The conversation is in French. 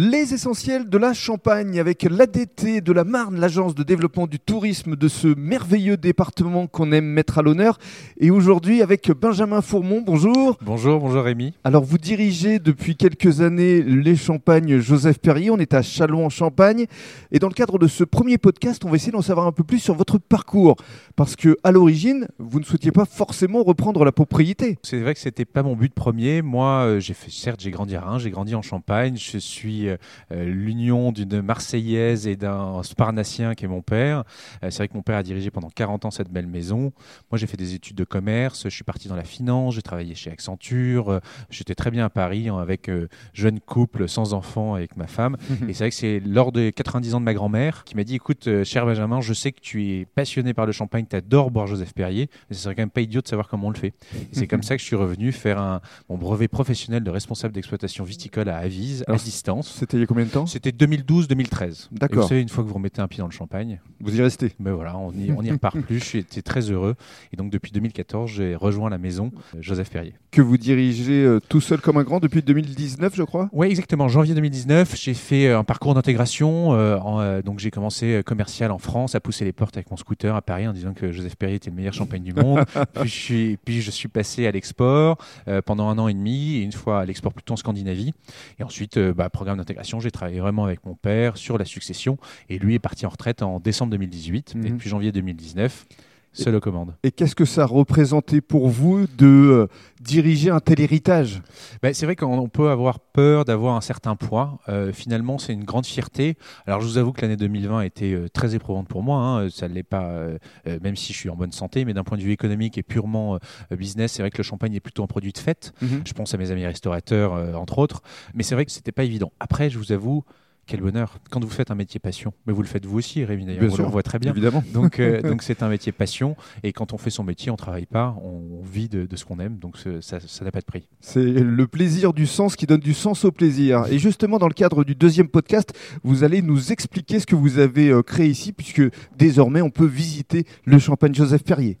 Les essentiels de la Champagne avec l'ADT de la Marne, l'agence de développement du tourisme de ce merveilleux département qu'on aime mettre à l'honneur. Et aujourd'hui avec Benjamin Fourmont, bonjour. Bonjour, bonjour Rémi. Alors vous dirigez depuis quelques années les Champagnes Joseph Perrier, on est à Châlons en Champagne. Et dans le cadre de ce premier podcast, on va essayer d'en savoir un peu plus sur votre parcours. Parce que à l'origine, vous ne souhaitiez pas forcément reprendre la propriété. C'est vrai que c'était pas mon but premier. Moi, euh, j'ai fait, certes, j'ai grandi à Reims, j'ai grandi en Champagne, je suis euh, l'union d'une Marseillaise et d'un Sparnassien qui est mon père. Euh, c'est vrai que mon père a dirigé pendant 40 ans cette belle maison. Moi, j'ai fait des études de commerce, je suis parti dans la finance, j'ai travaillé chez Accenture, euh, j'étais très bien à Paris hein, avec jeune couple sans enfants avec ma femme. et c'est vrai que c'est lors des 90 ans de ma grand-mère qui m'a dit écoute, cher Benjamin, je sais que tu es passionné par le champagne, tu adores boire Joseph Perrier, mais ce serait quand même pas idiot de savoir comment on le fait. C'est comme ça que je suis revenu faire un, mon brevet professionnel de responsable d'exploitation viticole à Avise, à distance. C'était il y a combien de temps C'était 2012-2013. D'accord. Et Vous savez, une fois que vous remettez un pied dans le champagne, Vous y restez. ben voilà, on n'y on n'y repart plus. J'étais très heureux. Et donc, depuis 2014, j'ai rejoint la maison Joseph Perrier. Que vous dirigez euh, tout seul comme un grand depuis 2019, je crois? Oui, exactement. Janvier 2019, j'ai fait euh, un parcours d'intégration. euh, en, donc, j'ai commencé commercial en France, à pousser les portes avec mon scooter à Paris en disant que Joseph Perrier était le meilleur champagne du monde. puis, je suis, puis, je suis passé à l'export euh, pendant un an et demi, et une fois à l'export plutôt en Scandinavie. Et ensuite, bah, programme j'ai travaillé vraiment avec mon père sur la succession. Et lui est parti en retraite en décembre 2018. Et Mhm. depuis janvier 2019, seul aux commandes. Et qu'est-ce que ça représentait pour vous de euh, diriger un tel héritage? Ben, c'est vrai qu'on peut avoir peur d'avoir un certain poids. Euh, finalement, c'est une grande fierté. Alors, je vous avoue que l'année 2020 a été euh, très éprouvante pour moi. hein. Ça ne l'est pas, euh, euh, même si je suis en bonne santé, mais d'un point de vue économique et purement euh, business, c'est vrai que le champagne est plutôt un produit de fête. Je pense à mes amis restaurateurs, euh, entre autres. Mais c'est vrai que c'était pas évident. Après, je vous avoue, quel bonheur. Quand vous faites un métier passion, mais vous le faites vous aussi, Rémi, d'ailleurs, on le voit très bien. Évidemment. Donc, euh, donc c'est un métier passion. Et quand on fait son métier, on travaille pas, on, vit de, de ce qu'on aime. Donc, ça n'a pas de prix. C'est le plaisir du sens qui donne du sens au plaisir. Et justement, dans le cadre du deuxième podcast, vous allez nous expliquer ce que vous avez euh, créé ici, puisque désormais, on peut visiter le champagne Joseph Perrier.